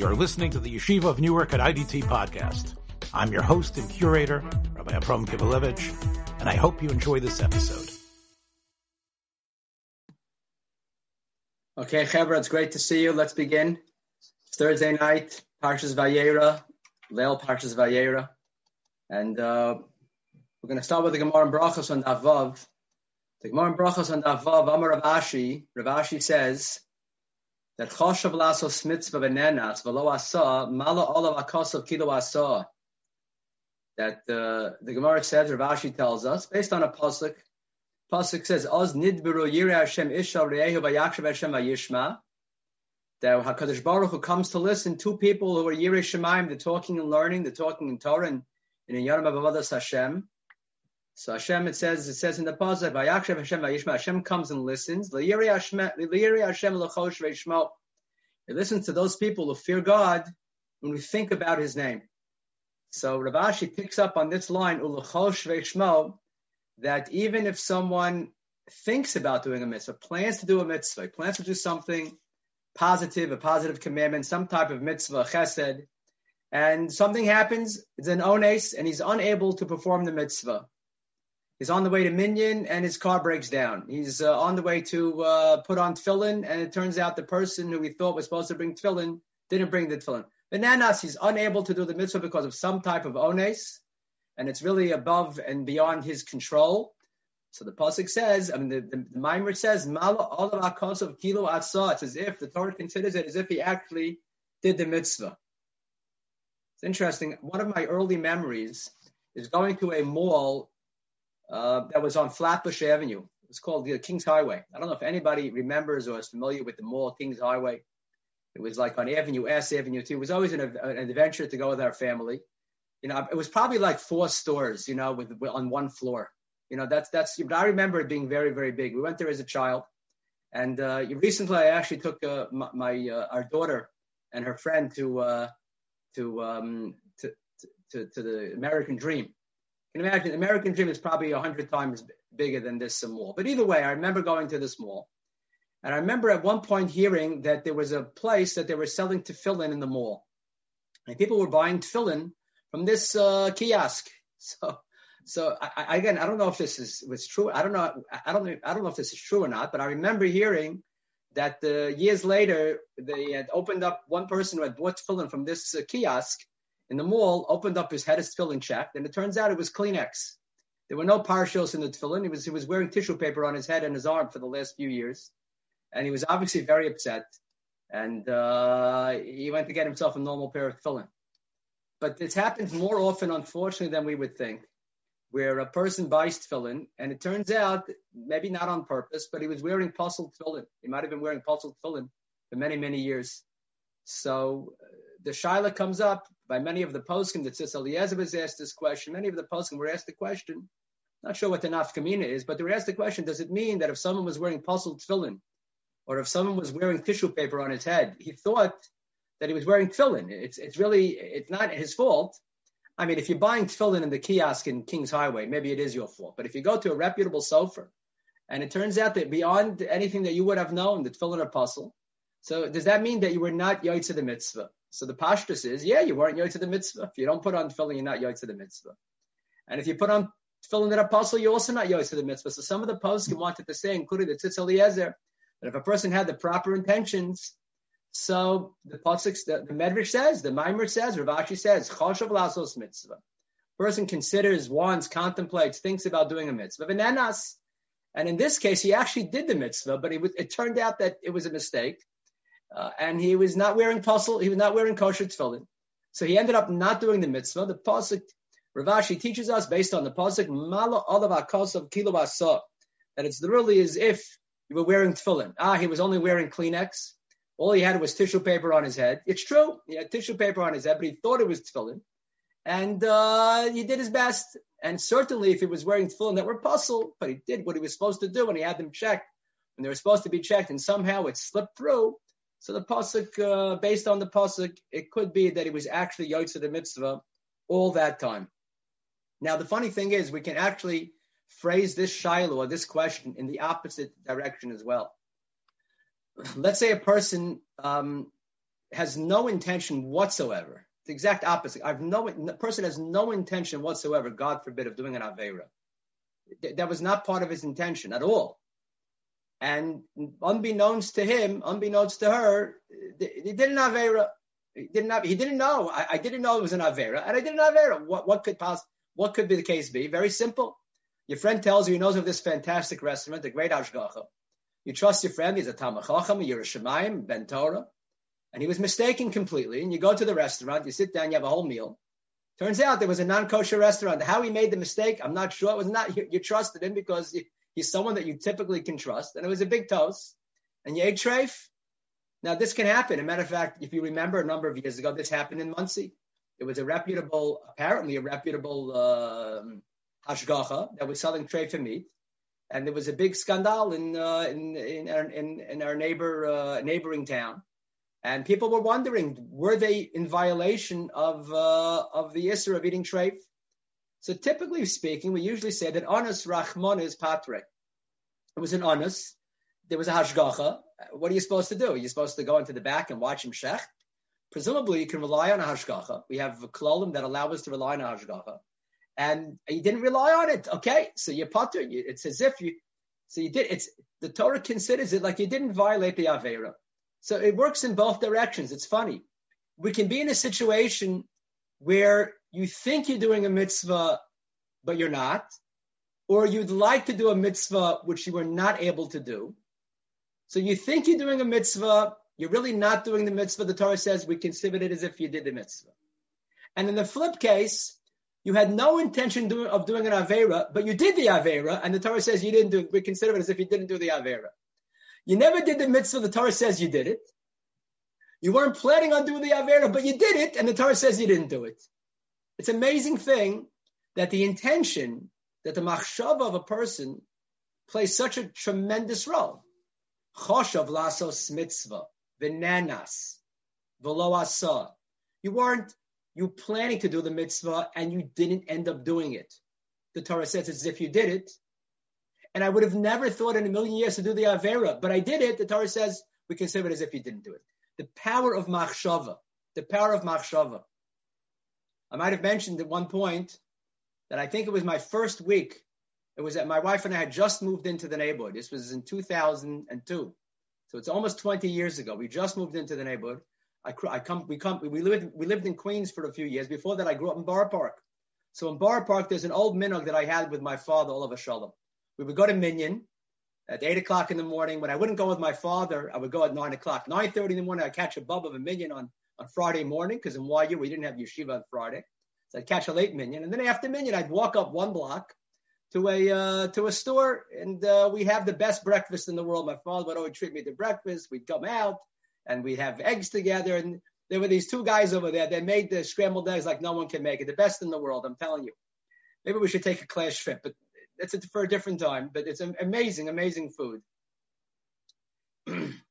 You're listening to the Yeshiva of Newark at IDT podcast. I'm your host and curator, Rabbi Abram Kibalevich, and I hope you enjoy this episode. Okay, Chevra, it's great to see you. Let's begin. It's Thursday night, Parshas Vayera, Leil Parshas Vayera, and uh, we're going to start with the Gemara and Brachos on Davav. The Gemara and Brachos on Davav, Amar Rav Ashi, Ravashi says that Choshav Lasos Mitzvah Benenas Velo Asa Mala Olav Akosav Kilo Asa. That uh, the Gemara says, Ravashi tells us, based on a pasuk. Pasuk says, "Oz nidberu yirei Hashem isha re'ehu vayakshav Hashem vayishma." That Hakadosh Baruch Hu comes to listen. Two people who are yirei Shemaim, they're talking and learning, they're talking in Torah and in a Yom Hashem. So Hashem, it says, it says in the pasuk, "Vayakshav Hashem vayishma." Hashem comes and listens. He listens to those people who fear God when we think about His name. So Ravashi picks up on this line, that even if someone thinks about doing a mitzvah, plans to do a mitzvah, plans to do something positive, a positive commandment, some type of mitzvah, chesed, and something happens, it's an ones, and he's unable to perform the mitzvah. He's on the way to Minyan, and his car breaks down. He's uh, on the way to uh, put on tefillin, and it turns out the person who he thought was supposed to bring tefillin didn't bring the tefillin. Bananas, he's unable to do the mitzvah because of some type of ones, and it's really above and beyond his control. So the pasuk says, I mean, the, the, the mimer says, "Mala of of kilo atsa." It's as if the Torah considers it as if he actually did the mitzvah. It's interesting. One of my early memories is going to a mall uh, that was on Flatbush Avenue. It's called the King's Highway. I don't know if anybody remembers or is familiar with the mall King's Highway. It was like on Avenue S, Avenue Two. It was always an, an adventure to go with our family you know, it was probably like four stores, you know, with, with on one floor. You know, that's that's. But I remember it being very very big. We went there as a child, and uh, recently I actually took uh, my, my uh, our daughter and her friend to uh, to, um, to to to the American Dream. Can imagine the American Dream is probably a hundred times bigger than this mall. But either way, I remember going to this mall, and I remember at one point hearing that there was a place that they were selling tefillin in the mall, and people were buying tefillin from this uh, kiosk. So, so I, again, I don't know if this is was true. I don't know. I don't. I don't know if this is true or not. But I remember hearing that uh, years later they had opened up one person who had bought tefillin from this uh, kiosk in the mall, opened up his head of tefillin checked, and it turns out it was Kleenex. There were no partials in the tefillin. He was he was wearing tissue paper on his head and his arm for the last few years, and he was obviously very upset. And uh, he went to get himself a normal pair of tefillin. But this happens more often, unfortunately, than we would think, where a person buys tefillin, and it turns out, maybe not on purpose, but he was wearing puzzled tefillin. He might have been wearing puzzled tefillin for many, many years. So the shaila comes up by many of the poskim that Tzitz Eliezer was asked this question. Many of the poskim were asked the question. Not sure what the nafkamina is, but they were asked the question: Does it mean that if someone was wearing puzzled tefillin, or if someone was wearing tissue paper on his head, he thought that he was wearing tefillin. It's it's really it's not his fault. I mean, if you're buying tefillin in the kiosk in Kings Highway, maybe it is your fault. But if you go to a reputable sofer, and it turns out that beyond anything that you would have known, the tefillin are. So does that mean that you were not yoytz the mitzvah? So the pashtus is, yeah, you weren't yoy to the mitzvah. If you don't put on tefillin, you're not yoytz the mitzvah. And if you put on tefillin that pasul, you're also not yoy to the mitzvah. So some of the poskim wanted to say, including the Tzitz Eliezer, that if a person had the proper intentions, so the pasuk, the, the Medrash says, the Mimer says, Ravashi says, Choshav lasos mitzvah. Person considers, wants, contemplates, thinks about doing a mitzvah. And in this case, he actually did the mitzvah, but it, was, it turned out that it was a mistake. Uh, and he was not wearing pasul, he was not wearing kosher tefillin. So he ended up not doing the mitzvah. The pasuk, Ravashi teaches us based on the pasuk, Mala olav akosav kilo that it's literally as if you were wearing tefillin. Ah, he was only wearing Kleenex all he had was tissue paper on his head. It's true. He had tissue paper on his head, but he thought it was tefillin. And uh, he did his best. And certainly if he was wearing tefillin that were pasul, but he did what he was supposed to do and he had them checked and they were supposed to be checked and somehow it slipped through. So the pasuk, uh, based on the pasuk, it could be that he was actually yotze the mitzvah all that time. Now the funny thing is, we can actually phrase this shaila or this question in the opposite direction as well let's say a person um, has no intention whatsoever. The exact opposite. I've no the person has no intention whatsoever. God forbid of doing an avera. That was not part of his intention at all. And unbeknownst to him, unbeknownst to her, he did an avera. He didn't have, he didn't know. I, I, didn't know it was an avera, and I did an avera. What what could pass? What could be the case be? Very simple. Your friend tells you he knows of this fantastic restaurant, the great Hashgacha. You trust your friend. He's a Talmud Chacham, you're a Shemaim, Ben Torah, and he was mistaken completely. And you go to the restaurant, you sit down, you have a whole meal. Turns out there was a non-kosher restaurant. How he made the mistake, I'm not sure. It was not you, you trusted him because you, he's someone that you typically can trust, and it was a big toast. And ate treif. Now this can happen. As a matter of fact, if you remember a number of years ago, this happened in Monsey. It was a reputable, apparently a reputable um, hashgacha that was selling treif meat, and there was a big scandal in uh, in, in, in in our neighbor uh, neighboring town and people were wondering, were they in violation of uh, of the issur of eating treif? So typically speaking, we usually say that onus rachmon is patre. It was an onus. There was a hashgacha. What are you supposed to do? Are You're supposed to go into the back and watch him shech. Presumably, you can rely on a hashgacha. We have klolim that allow us to rely on a hashgacha, and you didn't rely on it. Okay, so you're pater. It's as if you. So you did. It's the Torah considers it like you didn't violate the avera. So it works in both directions. It's funny. We can be in a situation where you think you're doing a mitzvah, but you're not, or you'd like to do a mitzvah which you were not able to do. So you think you're doing a mitzvah, you're really not doing the mitzvah. The Torah says we consider it as if you did the mitzvah. And in the flip case, you had no intention of doing an avera, but you did the avera, and the Torah says you didn't do. It. We consider it as if you didn't do the avera. You never did the mitzvah, the Torah says you did it. You weren't planning on doing the Avera, but you did it, and the Torah says you didn't do it. It's an amazing thing that the intention, that the machshava of a person plays such a tremendous role. Choshav lasos mitzvah, v'nanas, v'lo. You weren't, you planning to do the mitzvah and you didn't end up doing it. The Torah says it's as if you did it, and I would have never thought in a million years to do the Avera, but I did it. The Torah says we consider it as if you didn't do it. The power of Machshava, the power of Machshava. I might have mentioned at one point that I think it was my first week. It was that my wife and I had just moved into the neighborhood. This was in 2002. So it's almost 20 years ago. We just moved into the neighborhood. I, I come, we come, we lived, we lived in Queens for a few years. Before that, I grew up in Borough Park. So in Borough Park, there's an old minog that I had with my father, Oliver Shalom. We would go to Minyan at eight o'clock in the morning. When I wouldn't go with my father, I would go at nine o'clock. Nine thirty in the morning, I'd catch a bub of a minyan on, on Friday morning because in YU we didn't have yeshiva on Friday. So I'd catch a late minyan, and then after minyan, I'd walk up one block to a uh, to a store, and uh, we have the best breakfast in the world. My father would always treat me to breakfast. We'd come out and we'd have eggs together, and there were these two guys over there. They made the scrambled eggs like no one can make it, the best in the world. I'm telling you. Maybe we should take a class trip, but that's for a different time, but it's amazing, amazing food.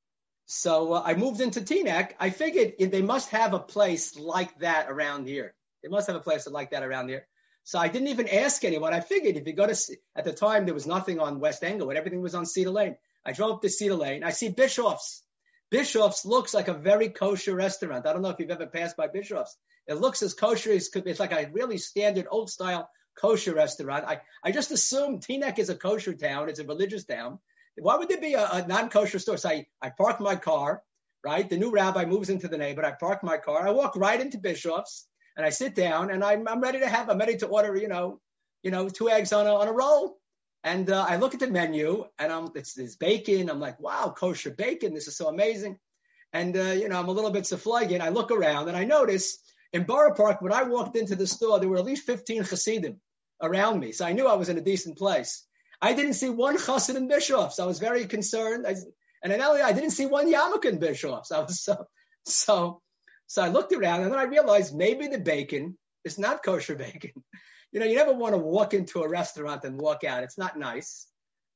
so uh, I moved into Teaneck. I figured they must have a place like that around here. They must have a place like that around here. So I didn't even ask anyone. I figured if you go to, at the time, there was nothing on West Englewood. Everything was on Cedar Lane. I drove up to Cedar Lane. I see Bischoff's. Bischoff's looks like a very kosher restaurant. I don't know if you've ever passed by Bischoff's. It looks as kosher as could be. It's like a really standard old style kosher restaurant. I, I just assume Teaneck is a kosher town. It's a religious town. Why would there be a, a non-kosher store? So I, I park my car, right? The new rabbi moves into the neighborhood. I park my car. I walk right into Bischoff's and I sit down and I'm, I'm ready to have, I'm ready to order, you know, you know, two eggs on a, on a roll. And uh, I look at the menu and I'm, it's, it's bacon. I'm like, wow, kosher bacon. This is so amazing. And, uh, you know, I'm a little bit sufflagan. I look around and I notice in Borough Park, when I walked into the store, there were at least 15 Hasidim around me. So I knew I was in a decent place. I didn't see one chassid in Bischoff's. I was very concerned. I, and in I didn't see one yarmulke in Bischoff. So I was so, so, so I looked around and then I realized maybe the bacon is not kosher bacon. You know, you never want to walk into a restaurant and walk out. It's not nice.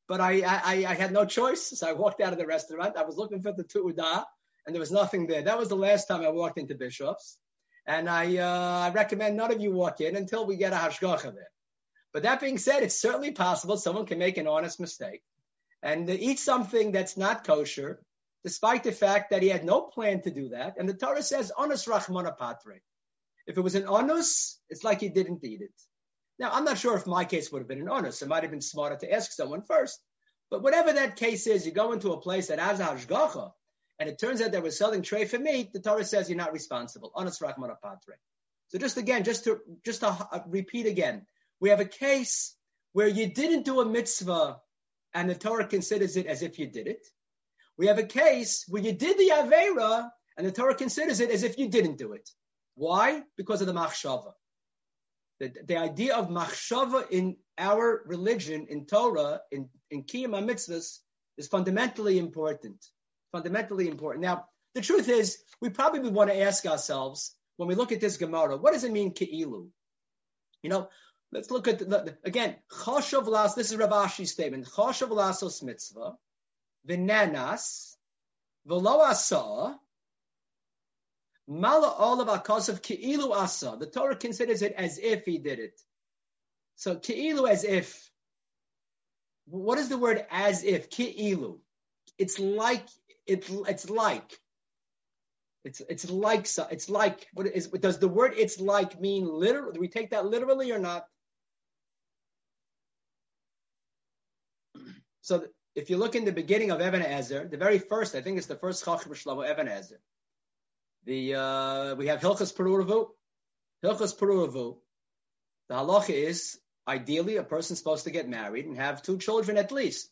But I, I, I had no choice. So I walked out of the restaurant. I was looking for the tu'udah and there was nothing there. That was the last time I walked into Bischoff's. And I, uh, I recommend none of you walk in until we get a hashgacha there. But that being said, it's certainly possible someone can make an honest mistake and eat something that's not kosher despite the fact that he had no plan to do that. And the Torah says, onus rachmana patre. If it was an onus, it's like he didn't eat it. Now, I'm not sure if my case would have been an onus. It might have been smarter to ask someone first. But whatever that case is, you go into a place that has a hashgacha, and it turns out they were selling tray for meat, the Torah says you're not responsible. Onus Rachmana Patre. So just again, just to just to repeat again, we have a case where you didn't do a mitzvah and the Torah considers it as if you did it. We have a case where you did the Avera and the Torah considers it as if you didn't do it. Why? Because of the machshava. The, the idea of machshava in our religion, in Torah, in, in Kiyam mitzvahs, is fundamentally important fundamentally important. Now, the truth is, we probably want to ask ourselves when we look at this Gemara, what does it mean ke'ilu? You know, let's look at the, again. Choshav las. This is Rav Ashi's statement. Choshav lasos mitzvah, v'nenas, v'lo asa, mala olav akasav ke'ilu asa. The Torah considers it as if he did it. So ke'ilu as if. What is the word as if? Ke'ilu. It's like it's it's like it's it's like it's like what is does the word it's like mean literal do we take that literally or not so if you look in the beginning of Evan Ezer, the very first, I think it's the first Chacham Shlomo Evan Ezer. The uh, we have Hilchas Peruravu. Hilchas Peruravu. The halacha is ideally a person's supposed to get married and have two children at least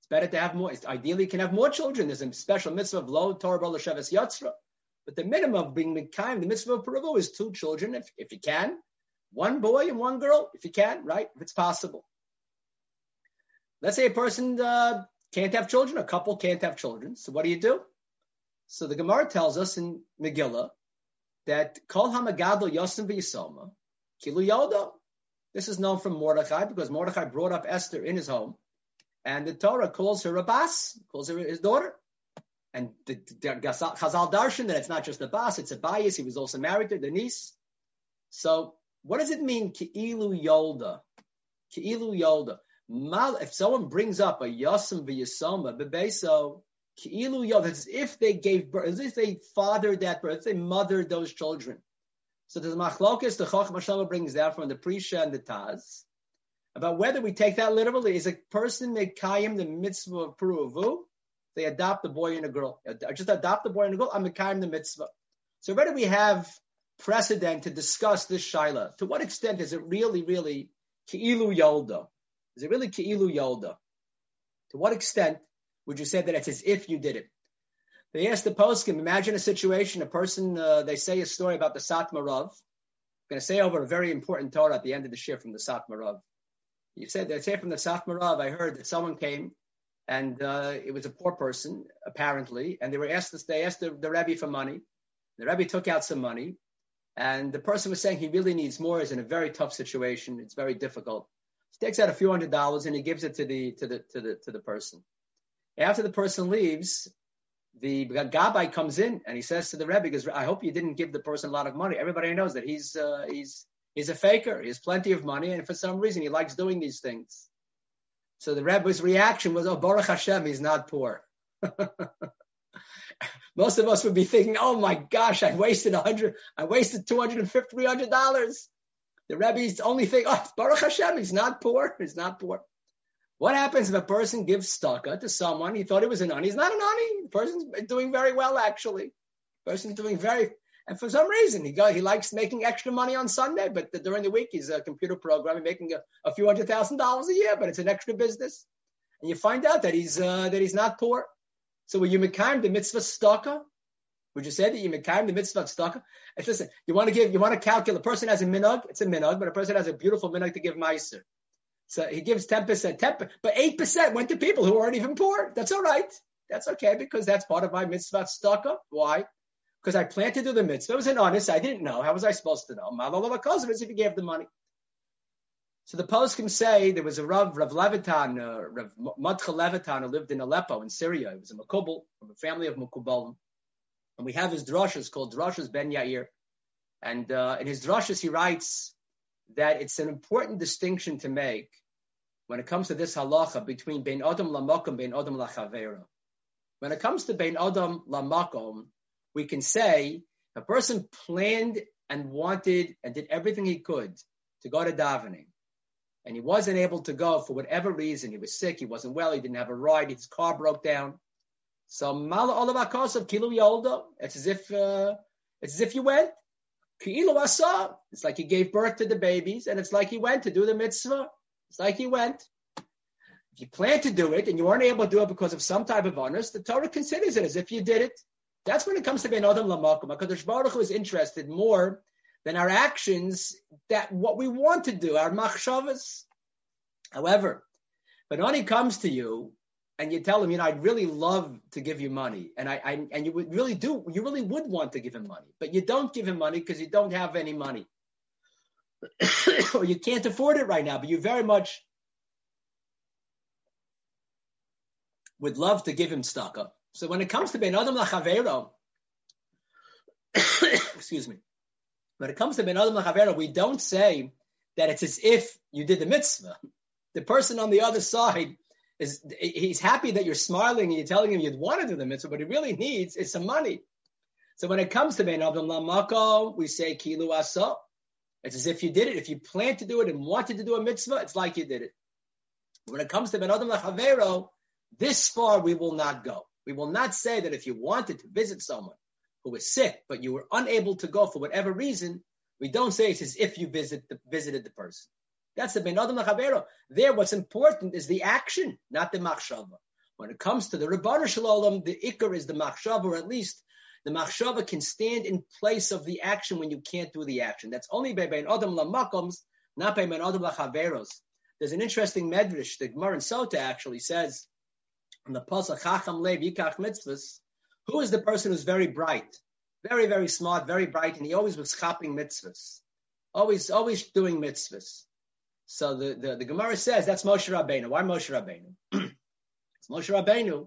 It's better to have more. Ideally, you can have more children. There's a special mitzvah of lo Torah Sheves Yatzra. But the minimum of being Mikhaim, the mitzvah of Peruvu is two children, if, if you can. One boy and one girl, if you can, right? If it's possible. Let's say a person uh, can't have children, a couple can't have children. So what do you do? So the Gemara tells us in Megillah that Kol Hamagado Yosim V'Yisoma, Kilu Yodo. This is known from Mordechai because Mordechai brought up Esther in his home. And the Torah calls her a bas, calls her his daughter. And the, the Chazal Darshan that it's not just a bas, it's a bias. He was also married to the niece. So what does it mean, ki'ilu yolda? Ki'ilu yolda. If someone brings up a yasam v'yasoma, bebeso, ki'ilu it's as if they gave birth, as if they fathered that birth, as if they mothered those children. So the machlokis, the Chacham brings that from the Prisha and the Taz about whether we take that literally. Is a person mekayim the mitzvah of puruvu? They adopt a boy and a girl. Just adopt a boy and a girl. I'm mekayim the mitzvah. So whether we have precedent to discuss this shaila. To what extent is it really, really ki'ilu yolda? Is it really ki'ilu yolda? To what extent would you say that it's as if you did it? They asked the poskim, imagine a situation, a person, uh, they say a story about the Satmarav. I'm going to say over a very important Torah at the end of the shift from the Satmarav. You said they say from the Satmarav, I heard that someone came and uh, it was a poor person, apparently, and they were asked they asked the, the Rebbe for money. The Rebbe took out some money, and the person was saying he really needs more, is in a very tough situation, it's very difficult. He takes out a few hundred dollars and he gives it to the to the to the to the person. After the person leaves, the gabbai comes in and he says to the Rebbe, because I hope you didn't give the person a lot of money. Everybody knows that he's uh, he's He's a faker. He has plenty of money, and for some reason, he likes doing these things. So the Rebbe's reaction was, "Oh, Baruch Hashem, he's not poor." Most of us would be thinking, "Oh my gosh, I wasted a hundred, I wasted two hundred and fifty, three hundred dollars." The Rebbe's only thing, "Oh, Baruch Hashem, he's not poor. He's not poor." What happens if a person gives staka to someone? He thought he was an ani. He's not an ani. The person's doing very well, actually. The person's doing very, and for some reason, he got, he likes making extra money on Sunday, but the, during the week he's a computer programmer making a, a, few hundred thousand dollars a year. But it's an extra business, and you find out that he's uh, that he's not poor. So will you mekayim the mitzvah staka? Would you say that you mekayim the mitzvah staka? And listen, you want to give, you want to calculate. A person has a minog, it's a minog, but a person has a beautiful minog to give meiser. So he gives ten percent, 10, but eight percent went to people who aren't even poor. That's all right. That's okay because that's part of my mitzvah staka. Why? because I planned to do the mitzvah. It was an onus. I didn't know. How was I supposed to know? Malalav if you gave the money. So the post can say there was a Rav, Rav Levitan, uh, Rav Matcha Levitan, who lived in Aleppo in Syria. He was a Makubal from a family of Makubalim. And we have his drushes called Drushes Ben Yair. And uh, in his drushes, he writes that it's an important distinction to make when it comes to this halacha between Ben Adam Lamokum, Ben Adam Lachavera. When it comes to Bein Adam Lamakom, we can say a person planned and wanted and did everything he could to go to davening, and he wasn't able to go for whatever reason. He was sick, he wasn't well, he didn't have a ride, his car broke down. So Mala Olav of Kilu Yolda, it's as if uh, it's as if you went. Kilu Asa, it's like he gave birth to the babies, and it's like he went to do the mitzvah. It's like he went. If you plan to do it and you weren't able to do it because of some type of honors, the Torah considers it as if you did it. That's when it comes to Ben Adam Lamakum. HaKadosh Baruch Hu is interested more than our actions, that what we want to do, our machshavas. However, when money comes to you and you tell him, you know, I'd really love to give you money, and I, I and you would really do, you really would want to give him money, but you don't give him money because you don't have any money, or you can't afford it right now, but you very much would love to give him staka. So when it comes to Ben Adam Lachavero, excuse me, when it comes to Ben Adam Lachavero, we don't say that it's as if you did the mitzvah. The person on the other side is he's happy that you're smiling and you're telling him you'd want to do the mitzvah, but he really needs is some money. So when it comes to Ben Adam Lamako, we say kilu asa. It's as if you did it. If you plan to do it and wanted to do a mitzvah, it's like you did it. When it comes to Ben Adam Lachavero, this far we will not go. We will not say that if you wanted to visit someone who was sick, but you were unable to go for whatever reason, we don't say it's as if you visit the, visited the person. That's the Ben Adam Lachavero. There, what's important is the action, not the machshava. When it comes to the Rabbanu Shalom, the ikar is the machshava, or at least the machshava can stand in place of the action when you can't do the action. That's only by Ben Adam Lamakoms, not by Ben Adam Lachaveros. There's an interesting medrash. The Gemara in Sota actually says from the pasuk Chacham Lev Yikach Mitzvahs, who is the person who's very bright, very very smart, very bright, and he always was chopping mitzvahs, always always doing mitzvahs. So the, the, the Gemara says that's Moshe Rabbeinu. Why Moshe Rabbeinu? it's Moshe Rabbeinu.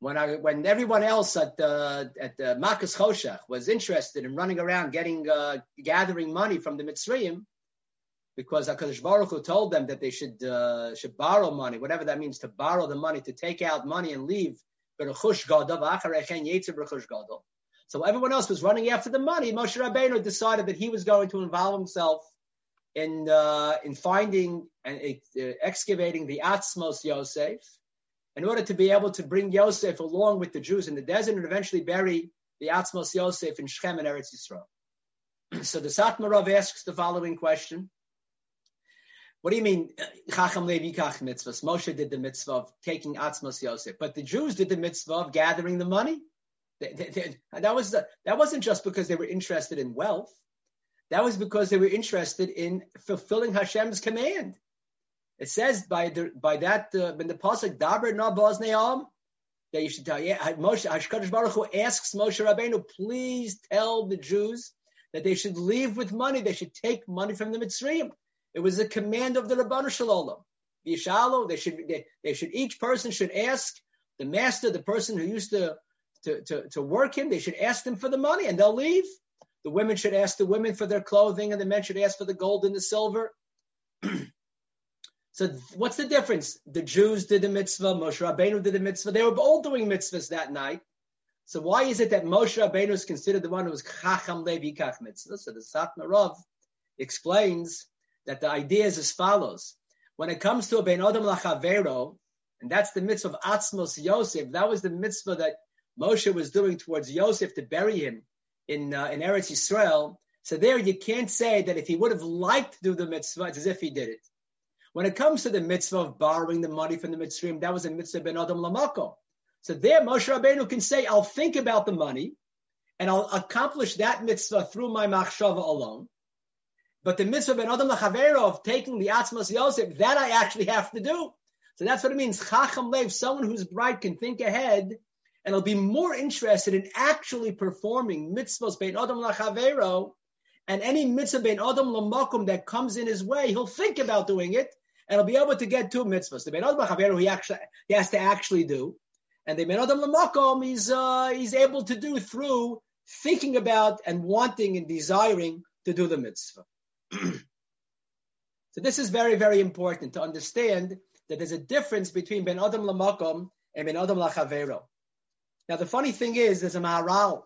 When I when everyone else at the at the Makas Choshech was interested in running around getting uh, gathering money from the Mitzrayim, because Hakadosh Baruch Hu told them that they should uh, should borrow money, whatever that means, to borrow the money, to take out money and leave. So everyone else was running after the money. Moshe Rabbeinu decided that he was going to involve himself in uh, in finding and uh, excavating the Atzmos Yosef in order to be able to bring Yosef along with the Jews in the desert and eventually bury the Atzmos Yosef in Shechem and Eretz Yisrael. so the Satmarov asks the following question. What do you mean, Chacham Levi Kach mitzvahs? Moshe did the mitzvah of taking Atzmos Yosef, but the Jews did the mitzvah of gathering the money. They, they, they, that was the, that wasn't just because they were interested in wealth. That was because they were interested in fulfilling Hashem's command. It says by the by that uh, the pasuk Daber na Bosneam that you should tell. Yeah, Moshe Hashkadosh Baruch Hu asks Moshe Rabbeinu, please tell the Jews that they should leave with money. They should take money from the Mitzrayim. It was a command of the Rabbanu Shalom. Yishalo, they should they, they should each person should ask the master, the person who used to, to, to, to work him, they should ask them for the money and they'll leave. The women should ask the women for their clothing and the men should ask for the gold and the silver. so what's the difference? The Jews did the mitzvah, Moshe Rabbeinu did the mitzvah. They were all doing mitzvahs that night. So why is it that Moshe Rabbeinu is considered the one who was Chacham Levi Kach mitzvah? So the Satmar Rav explains that the idea is as follows. When it comes to a Ben Adam Lachavero, and that's the mitzvah of Atzmos Yosef, that was the mitzvah that Moshe was doing towards Yosef to bury him in, uh, in Eretz Yisrael. So there you can't say that if he would have liked to do the mitzvah, it's as if he did it. When it comes to the mitzvah of borrowing the money from the mitzvah, that was a mitzvah ben Adam Lamako. So there Moshe Rabbeinu can say, I'll think about the money and I'll accomplish that mitzvah through my machshava alone. But the mitzvah ben adam lachavero of taking the atzmas yosef, that I actually have to do. So that's what it means. Chacham lev, someone who's bright can think ahead and will be more interested in actually performing mitzvahs ben adam lachavero and any mitzvah ben adam lamakum that comes in his way, he'll think about doing it and he'll be able to get two mitzvahs. The ben adam lachavero he actually he has to actually do, and the ben adam lamakum he's uh, he's able to do through thinking about and wanting and desiring to do the mitzvah. so this is very, very important to understand that there's a difference between Ben Adam Lamakom and Ben Adam Lachavero. Now, the funny thing is, there's a Maharal.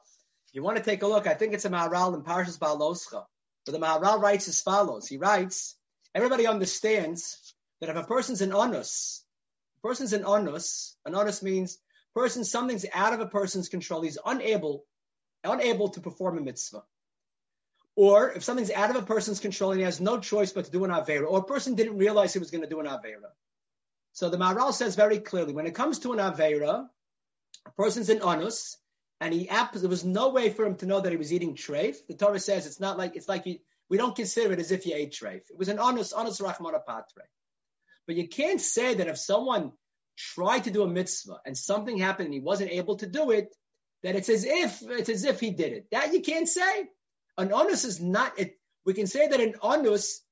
If you want to take a look, I think it's a Maharal in Parshas Baloscha. But the Maharal writes as follows. He writes, everybody understands that if a person's an onus, a person's an onus, an onus means person, something's out of a person's control. He's unable, unable to perform a mitzvah. Or if something's out of a person's control and he has no choice but to do an Avera, or a person didn't realize he was going to do an Avera. So the Maharal says very clearly, when it comes to an Avera, a person's in onus, and he there was no way for him to know that he was eating treif. The Torah says it's not like it's like you, we don't consider it as if you ate treif. It was an onus, onus rachmana patre. But you can't say that if someone tried to do a mitzvah and something happened and he wasn't able to do it, that it's as if it's as if he did it. That you can't say. An onus is not. It, we can say that an onus,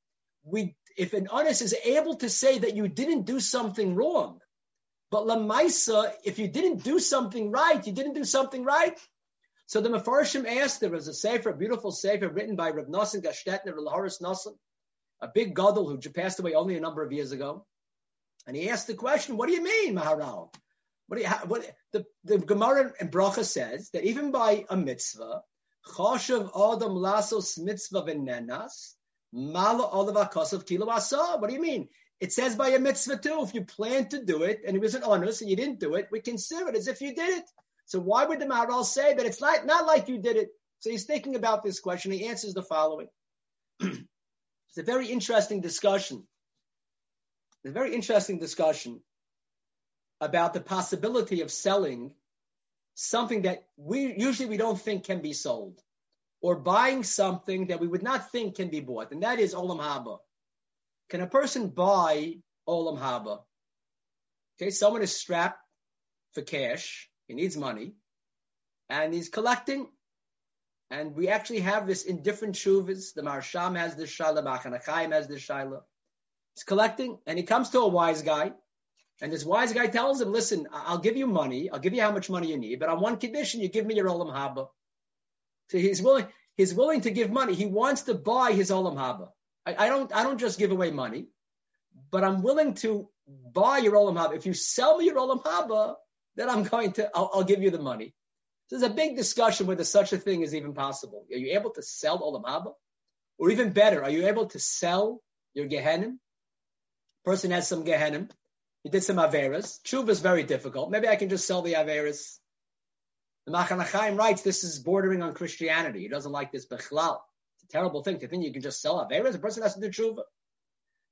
we if an onus is able to say that you didn't do something wrong, but lamaisa, if you didn't do something right, you didn't do something right. So the Mefarshim asked. There was a sefer, a beautiful sefer written by Rav Nosson Gestetner, Horav Nosson, a big gadol who passed away only a number of years ago. And he asked the question, "What do you mean, Maharal? What, do you, what the, the Gemara in Bracha says that even by a mitzvah, Choshev Adam Lasos Mitzvah Venenas, Mala Olav Kosav Kilo What do you mean? It says by a mitzvah too. If you plan to do it and it was an onus and you didn't do it, we consider it as if you did it. So why would the Maharal say that it's not, not like you did it? So he's thinking about this question. He answers the following. it's a very interesting discussion. It's a very interesting discussion about the possibility of selling something that we usually we don't think can be sold, or buying something that we would not think can be bought, and that is olam haba. Can a person buy olam haba? Okay, someone is strapped for cash. He needs money, and he's collecting. And we actually have this in different shuvas. The Maharsham has this shaila, Machanachaim has this shaila. He's collecting, and he comes to a wise guy, and this wise guy tells him, listen, I'll give you money. I'll give you how much money you need, but on one condition, you give me your Olam Haba. So he's willing, he's willing to give money. He wants to buy his Olam Haba. I, I don't, I don't just give away money, but I'm willing to buy your Olam Haba. If you sell me your Olam Haba, then I'm going to, I'll, I'll give you the money. So there's a big discussion whether such a thing is even possible. Are you able to sell Olam Haba? Or even better, are you able to sell your Gehenim? Person has some Gehenim he did some Averas. Tshuva is very difficult. Maybe I can just sell the Averas. The Machanachaim writes this is bordering on Christianity. He doesn't like this Bechlal. Terrible thing to think you can just sell Averas. A person has to do Tshuva.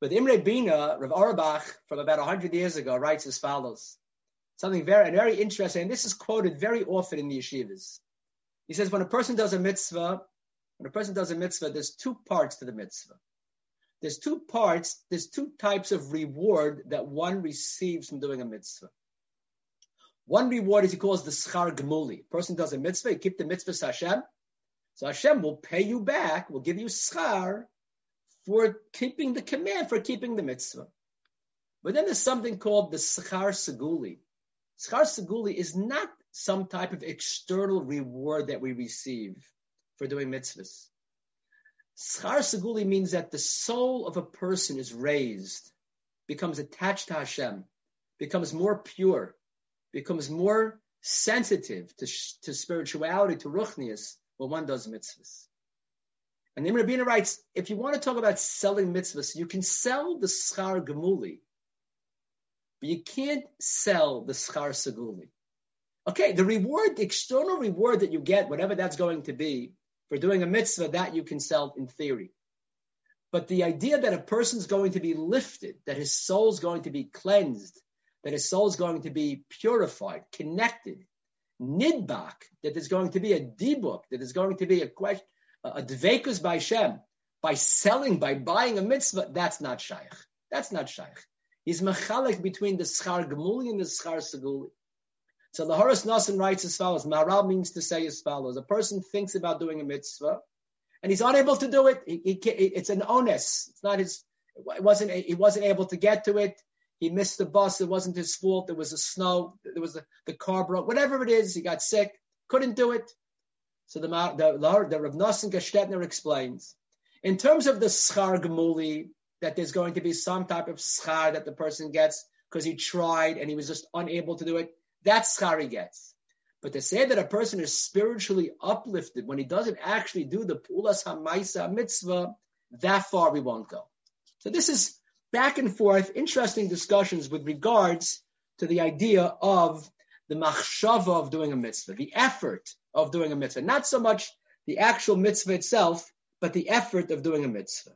But Imre Bina, Rav Auerbach, from about 100 years ago, writes as follows. Something very, very interesting, and this is quoted very often in the yeshivas. He says, when a person does a mitzvah, when a person does a mitzvah, there's two parts to the mitzvah there's two parts, there's two types of reward that one receives from doing a mitzvah. One reward is he calls the schar gemuli. Person does a mitzvah, you keep the mitzvah Hashem. So Hashem will pay you back, will give you schar for keeping the command, for keeping the mitzvah. But then there's something called the schar seguli. Schar seguli is not some type of external reward that we receive for doing mitzvahs. Schar Seguli means that the soul of a person is raised, becomes attached to Hashem, becomes more pure, becomes more sensitive to, to spirituality, to ruchnias, when one does mitzvahs. And Imre Bina writes, if you want to talk about selling mitzvahs, you can sell the schar gemuli, but you can't sell the schar seguli. Okay, the reward, the external reward that you get, whatever that's going to be, for doing a mitzvah, that you can sell in theory. But the idea that a person's going to be lifted, that his soul's going to be cleansed, that his soul's going to be purified, connected, nidbak, that there's going to be a dibuk, that there's going to be a question, a dvekus by Shem, by selling, by buying a mitzvah, that's not shaykh. That's not shaykh. He's mechalik between the schar gemuli and the schar seguli. So the Horav Nosson writes as follows. Maharal means to say as follows. A person thinks about doing a mitzvah and he's unable to do it. He, he, it's an onus. It's not his, it wasn't, he wasn't able to get to it. He missed the bus. It wasn't his fault. There was a snow. There was a, the car broke. Whatever it is, he got sick. Couldn't do it. So the, the, the Rav Nosson Gestetner explains. In terms of the schar gemuli, that there's going to be some type of schar that the person gets because he tried and he was just unable to do it. That's schar he gets. But to say that a person is spiritually uplifted when he doesn't actually do the pulas hamaisa mitzvah, that far we won't go. So this is back and forth, interesting discussions with regards to the idea of the machshava of doing a mitzvah, the effort of doing a mitzvah, not so much the actual mitzvah itself, but the effort of doing a mitzvah.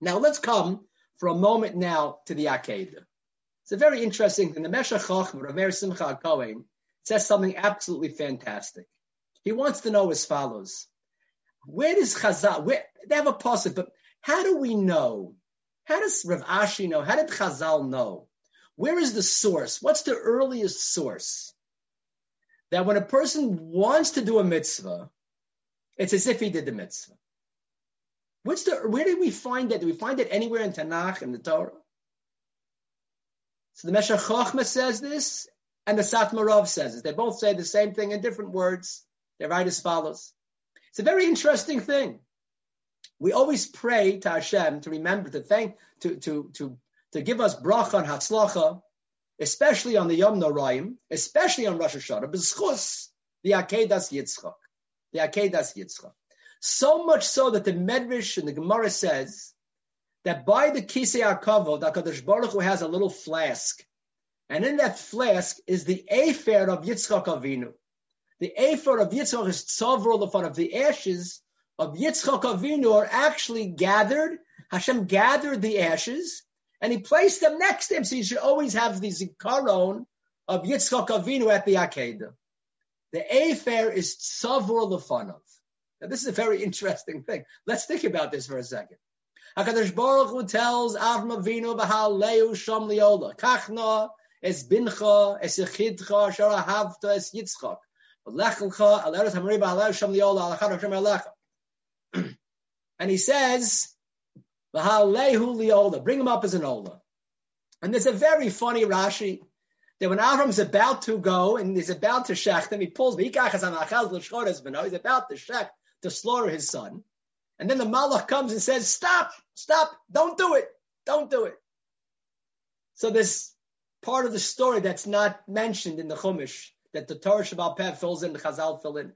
Now let's come for a moment now to the Akedah. It's a very interesting thing. The Meshech Chochmah, Rav Simcha Cohen, says something absolutely fantastic. He wants to know as follows. Where does Chazal, where, they have a passage, but how do we know? How does Rav Ashi know? How did Chazal know? Where is the source? What's the earliest source? That when a person wants to do a mitzvah, it's as if he did the mitzvah. What's the, where did we find that? Do we find it anywhere in Tanakh and the Torah? So the Meshech Chochmah says this, and the Satmarov says this. They both say the same thing in different words. They write as follows. It's a very interesting thing. We always pray to Hashem to remember to thank to to to to give us bracha and hatzlacha, especially on the Yom Noraim, especially on Rosh Hashanah, b'schus the Akedas Yitzchak, the Akedas Yitzchak. So much so that the Medrash and the Gemara says that by the Kisei Akavod, Kadosh Baruch Hu has a little flask. And in that flask is the Afer of Yitzchak Avinu. The Afer of Yitzchak is tzavro the of the ashes of Yitzchak Avinu are actually gathered. Hashem gathered the ashes and he placed them next to him. So you should always have the zikaron of Yitzchak Avinu at the Akedah. The Afer is tzavro lefanov. Now, this is a very interesting thing. Let's think about this for a second. HaKadosh Baruch Hu tells Avram Avinu b'haleu sham liola. Kachna es bincha es echidcha asher ahavta es yitzchak. V'lechelcha al eretz hamari b'haleu sham liola al Hashem elecha. And he says. Bring him up as an ola. And there's a very funny Rashi that when Avram's about to go and he's about to shech him, he pulls he's about to shech to slaughter his son. And then the Malach comes and says, Stop, stop, don't do it, don't do it. So this part of the story that's not mentioned in the Chumash that the Torah Shabbat fills in, the Chazal fill in.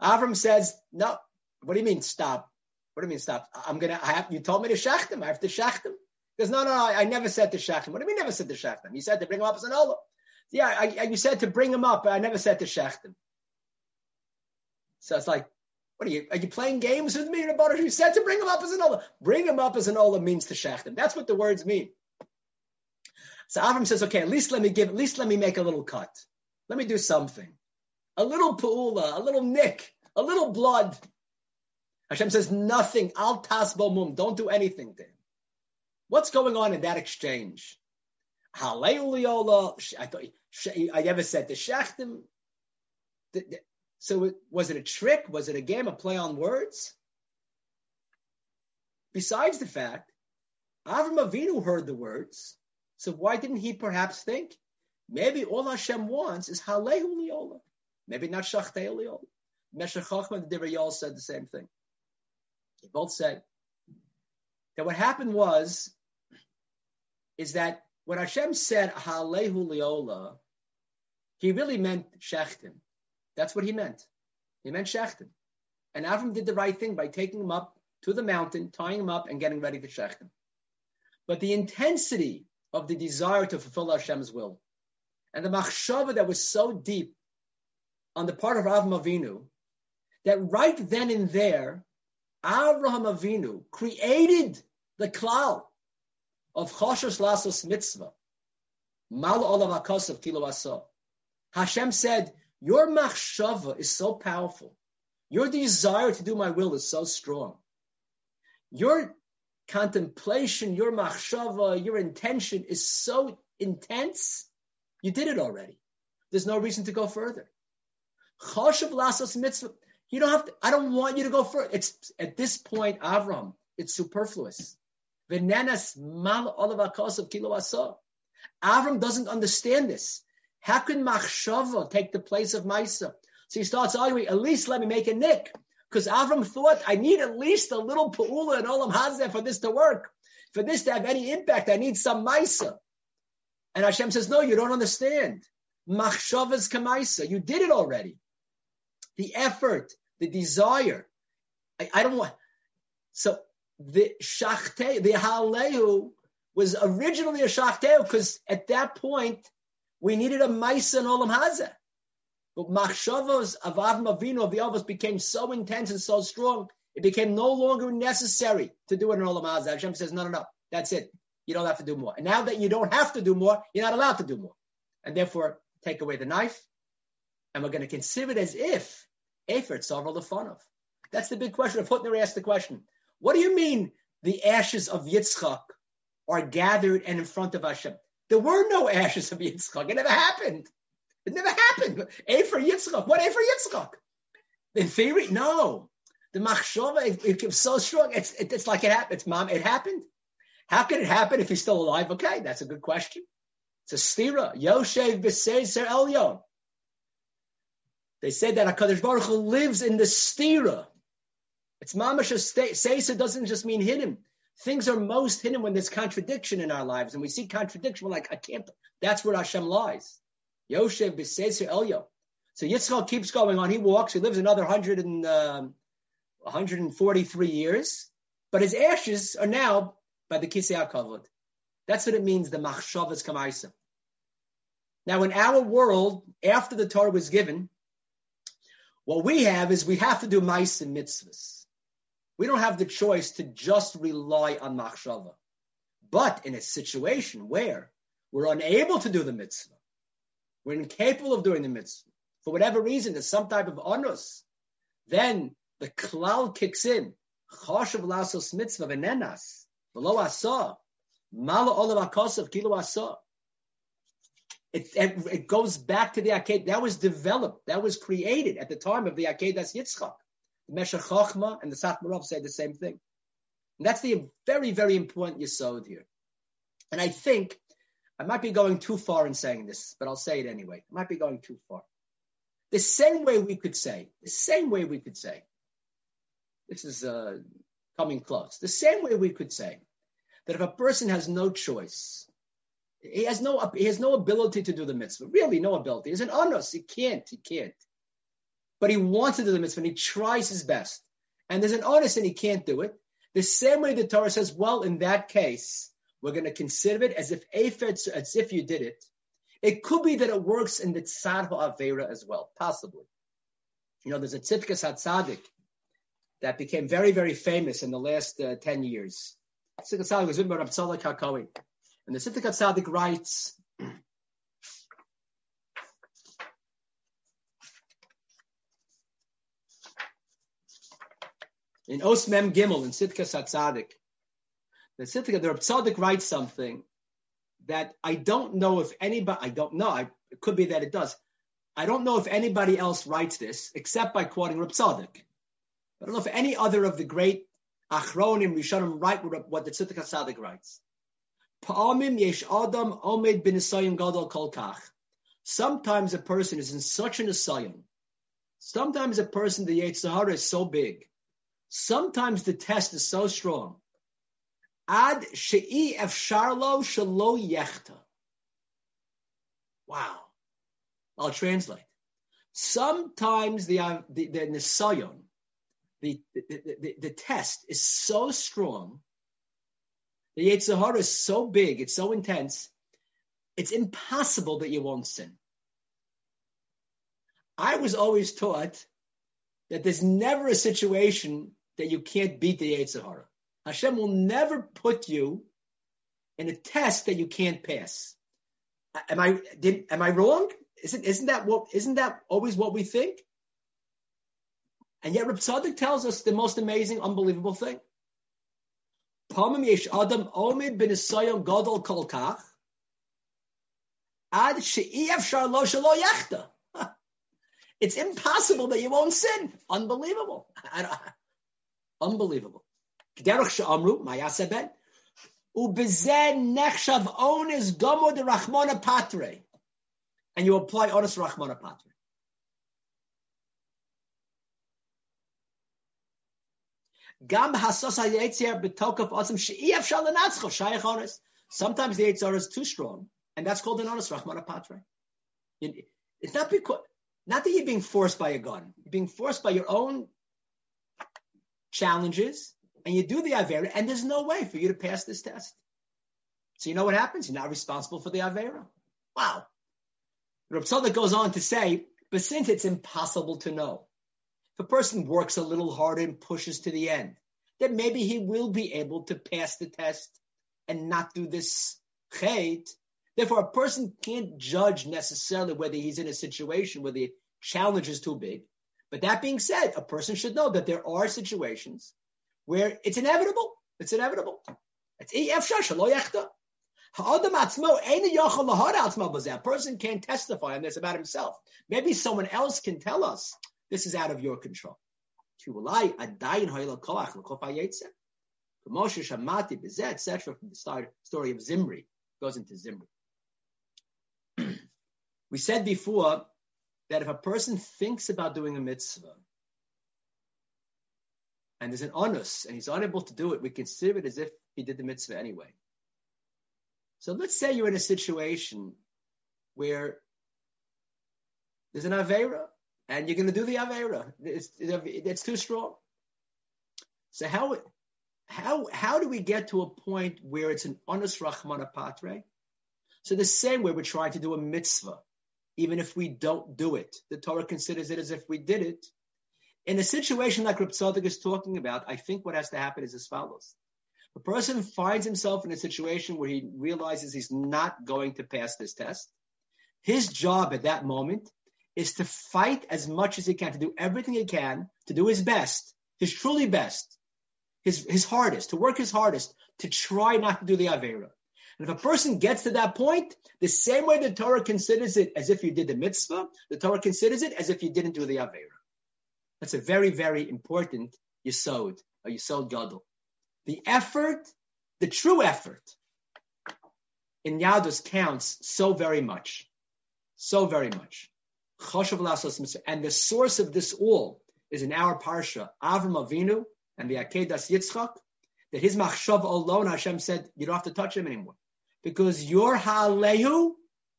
Avram says, No, what do you mean stop? What do you mean stop? I'm gonna I have you told me to shach them. I have to shach them. Because no, no, no, I, I never said to shach them. What do you mean never said to shach them? You said to bring them up as an olah. Yeah, I, I, you said to bring him up, but I never said to shach them. So it's like, what are you? Are you playing games with me? You said to bring them up as an ola. Bring them up as an ola means to shech them. That's what the words mean. So Avram says, okay, at least let me give, at least let me make a little cut. Let me do something. A little pu'ula, a little nick, a little blood. Hashem says, nothing. Al tas mum. Don't do anything to him. What's going on in that exchange? I thought I never said the shechtim. So was it a trick? Was it a game, a play on words? Besides the fact, Avram Avinu heard the words, so why didn't he perhaps think, maybe all Hashem wants is Halehu maybe not Shachtei Liola. Meshech Chochmah and Divrei said the same thing. They both said that what happened was, is that when Hashem said Halehu Liola, he really meant Shechtim. That's what he meant. He meant Shechtim. And Avram did the right thing by taking him up to the mountain, tying him up, and getting ready to Shechtim. But the intensity of the desire to fulfill Hashem's will and the machshava that was so deep on the part of Avram Avinu that right then and there, Avraham Avinu created the klal of Choshesh Lasos Mitzvah, Mal Olav Akasav Tilo Hashem said, your machshava is so powerful. Your desire to do my will is so strong. Your contemplation, your machshava, your intention is so intense. You did it already. There's no reason to go further. Choshev lasos mitzvah. You don't have to, I don't want you to go further. It's at this point, Avram, it's superfluous. Venenas mal olav kilo Avram doesn't understand this. How can machshava take the place of Maisa? So he starts arguing, at least let me make a nick. Because Avram thought, I need at least a little pa'ula and olam hazeh for this to work. For this to have any impact, I need some Maisa. And Hashem says, no, you don't understand. Machshavas kamaisa. You did it already. The effort, the desire. I, I don't want. So the shachte, the halehu was originally a shachteu because at that point we needed a maisa and olam hazeh. But machshavos of Avram Avinu of the Avos became so intense and so strong, it became no longer necessary to do it in olam hazeh. Hashem says, no, no, no, that's it. You don't have to do more. And now that you don't have to do more, you're not allowed to do more. And therefore, take away the knife, and we're going to consider it as if Efer fun of. That's the big question. If Hutner asked the question. What do you mean the ashes of Yitzchak are gathered and in front of Hashem? There were no ashes of Yitzchak. It never happened. It never happened. Efer Yitzchak. What Efer Yitzchak? In theory, no. The machshava, it, it so strong. It's, it, it's like it happened. It's mom. It happened. How can it happen if he's still alive? Okay, that's a good question. It's a stira. Yoshev b'seiser elyon. They said that Hakadosh Baruch Hu lives in the stira. It's mamash seiser doesn't just mean hidden. Things are most hidden when there's contradiction in our lives, and we see contradiction. We're like, I can't. That's where Hashem lies. Yoshev b'seiser elyon. So Yitzchak keeps going on. He walks. He lives another 100 and, uh, 143 years, but his ashes are now by the Kisei HaKavod. That's what it means, the Machshavas Kamaisa. Now, in our world, after the Torah was given, what we have is we have to do mice and mitzvahs. We don't have the choice to just rely on machshava. But in a situation where we're unable to do the mitzvah, we're incapable of doing the mitzvah, for whatever reason, there's some type of onus, then the klal kicks in. Choshev lasos mitzvah venenas, below asa, mala olav akosav kilu asa. It, it, it, goes back to the Aked. That was developed, that was created at the time of the Akedas Yitzchak. The Meshech Chochma and the Satmarov say the same thing. And that's the very, very important Yisod here. And I think I might be going too far in saying this, but I'll say it anyway. I might be going too far. The same way we could say, the same way we could say, this is uh, coming close, the same way we could say that if a person has no choice, he has no he has no ability to do the mitzvah. Really, no ability. He's an onus. He can't. He can't. But he wants to do the mitzvah and he tries his best. And there's an onus and he can't do it. The same way the Torah says, well, in that case, we're going to consider it as if as if you did it. It could be that it works in the tzad avera as well, possibly. You know, there's a tzidkas hatzadik that became very, very famous in the last uh, 10 years. Tzidkas hatzadik was written by. And the Tzidkas Hatzadik writes, in Osmem Gimel in Tzidkas Hatzadik, the Sitka, the Tzaddik writes something that I don't know if anybody, I don't know, I, it could be that it does. I don't know if anybody else writes this except by quoting Reb Tzadok. I don't know if any other of the great Achronim, Rishonim write what the Tzidka Tzaddik writes. Sometimes a person is in such an asylum. Sometimes a person, the Yetzer hara is so big. Sometimes the test is so strong. Ad she'i efsharlo shalo yechta. Wow. I'll translate. Sometimes the uh, the, the nisayon, the, the, the, the test is so strong the Yetzer hara is so big, it's so intense, it's impossible that you won't sin. I was always taught that there's never a situation that you can't beat the Yetzer hara. Hashem will never put you in a test that you can't pass. Am I did am I wrong? Isn't isn't that what isn't that always what we think? And yet Reb tells us the most amazing, unbelievable thing. It's impossible that you won't sin. Unbelievable. Unbelievable. And you apply onis rachmona patre. Er Sometimes the Yitzhar is too strong, and that's called an onus Rahman Patre. It's not because not that you're being forced by a gun. You're being forced by your own challenges, and you do the Avera, and there's no way for you to pass this test. So you know what happens? You're not responsible for the Avera. Wow. Rav Tzadok goes on to say, but since it's impossible to know, if a person works a little harder and pushes to the end, then maybe he will be able to pass the test and not do this chait. Therefore, a person can't judge necessarily whether he's in a situation where the challenge is too big. But that being said, a person should know that there are situations where it's inevitable. It's inevitable. It's a person can't testify on this about himself. Maybe someone else can tell us this is out of your control. Etc. From the story of Zimri goes into Zimri. we said before that if a person thinks about doing a mitzvah and there's an onus and he's unable to do it, we consider it as if he did the mitzvah anyway. So let's say you're in a situation where there's an Avera and you're going to do the Avera. It's, it's too strong. So how, how, how do we get to a point where it's an onus Rahman Patre? So the same way we're trying to do a mitzvah, even if we don't do it, the Torah considers it as if we did it. In a situation like Reb is talking about, I think what has to happen is as follows. A person finds himself in a situation where he realizes he's not going to pass this test. His job at that moment is to fight as much as he can, to do everything he can, to do his best, his truly best, his, his hardest, to work his hardest, to try not to do the Avera. And if a person gets to that point, the same way the Torah considers it as if you did the mitzvah, the Torah considers it as if you didn't do the Avera. That's a very, very important yisod, a yisod gadol the effort, the true effort in Yadus counts so very much. So very much. And the source of this all is in our parsha, Avram Avinu and the Akedas Yitzchak, that his machshav alone, Hashem said, you don't have to touch him anymore. Because your halehu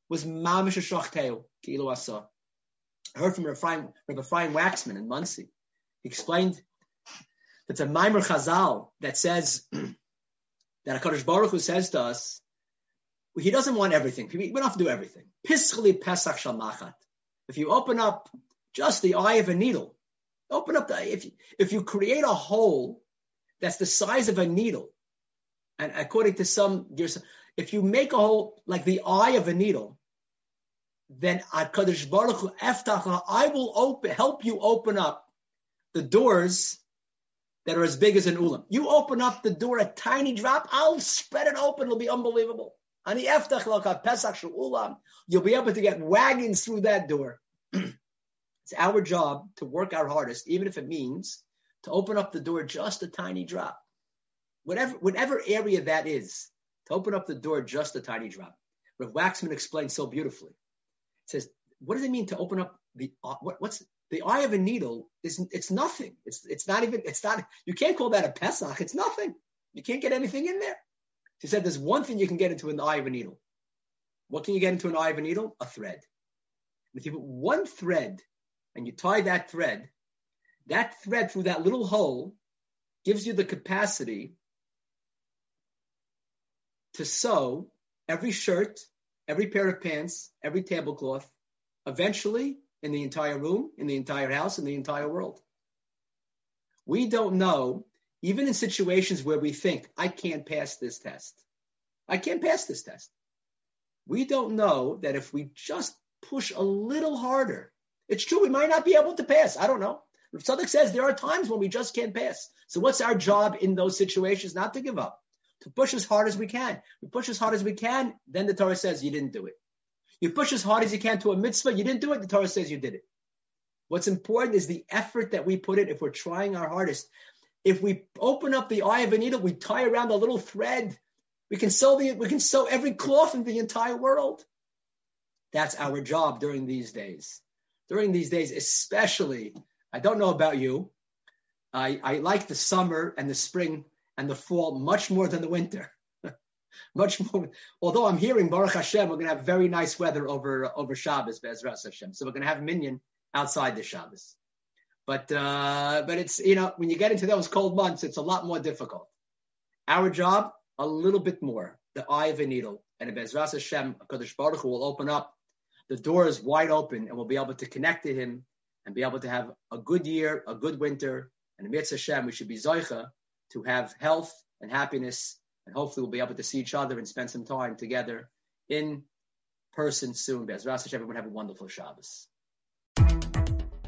was mamish shachteu, kilu asa. I heard from Rabbi Ephraim Waxman in Monsey. He explained it's a Maimer Chazal that says that Hakadosh Baruch Hu says to us, he doesn't want everything. We don't have to do everything. Pischli Pesach Shalmachat. If you open up just the eye of a needle, open up the if you, if you create a hole that's the size of a needle, and according to some, if you make a hole like the eye of a needle, then Baruch Hu I will open help you open up the doors that are as big as an ulam. You open up the door a tiny drop, I'll spread it open. It'll be unbelievable. Ani eftach pesach ulam. You'll be able to get wagons through that door. it's our job to work our hardest, even if it means to open up the door just a tiny drop. Whatever, whatever area that is, to open up the door just a tiny drop. Rav Waxman explains so beautifully. It says, what does it mean to open up the uh, what, what's the eye of a needle is it's nothing. It's it's not even it's not you can't call that a pesach. It's nothing. You can't get anything in there. She said there's one thing you can get into an eye of a needle. What can you get into an eye of a needle? A thread. And if you put one thread and you tie that thread, that thread through that little hole gives you the capacity to sew every shirt, every pair of pants, every tablecloth, eventually in the entire room, in the entire house, in the entire world. We don't know, even in situations where we think, I can't pass this test. I can't pass this test. We don't know that if we just push a little harder, it's true, we might not be able to pass. I don't know. Rav says there are times when we just can't pass. So what's our job in those situations? Not to give up, to push as hard as we can. We push as hard as we can, then the Torah says you didn't do it. You push as hard as you can to a mitzvah, you didn't do it, the Torah says you did it. What's important is the effort that we put in if we're trying our hardest. If we open up the eye of a needle, we tie around a little thread, we can sew the we can sew every cloth in the entire world. That's our job during these days. During these days, especially, I don't know about you. I, I like the summer and the spring and the fall much more than the winter. much more. Although I'm hearing Baruch Hashem, we're going to have very nice weather over over Shabbos, Bezras Hashem. So we're going to have minyan outside the Shabbos. But uh, but it's you know when you get into those cold months, it's a lot more difficult. Our job, a little bit more, the eye of a needle, and Bezras Hashem, Kadosh Baruch Hu will open up. The door is wide open, and we'll be able to connect to Him and be able to have a good year, a good winter, and Mitzvah Hashem, we should be zoicha to have health and happiness, and hopefully we'll be able to see each other and spend some time together in person soon. Bezras Hashem, everyone have a wonderful Shabbos.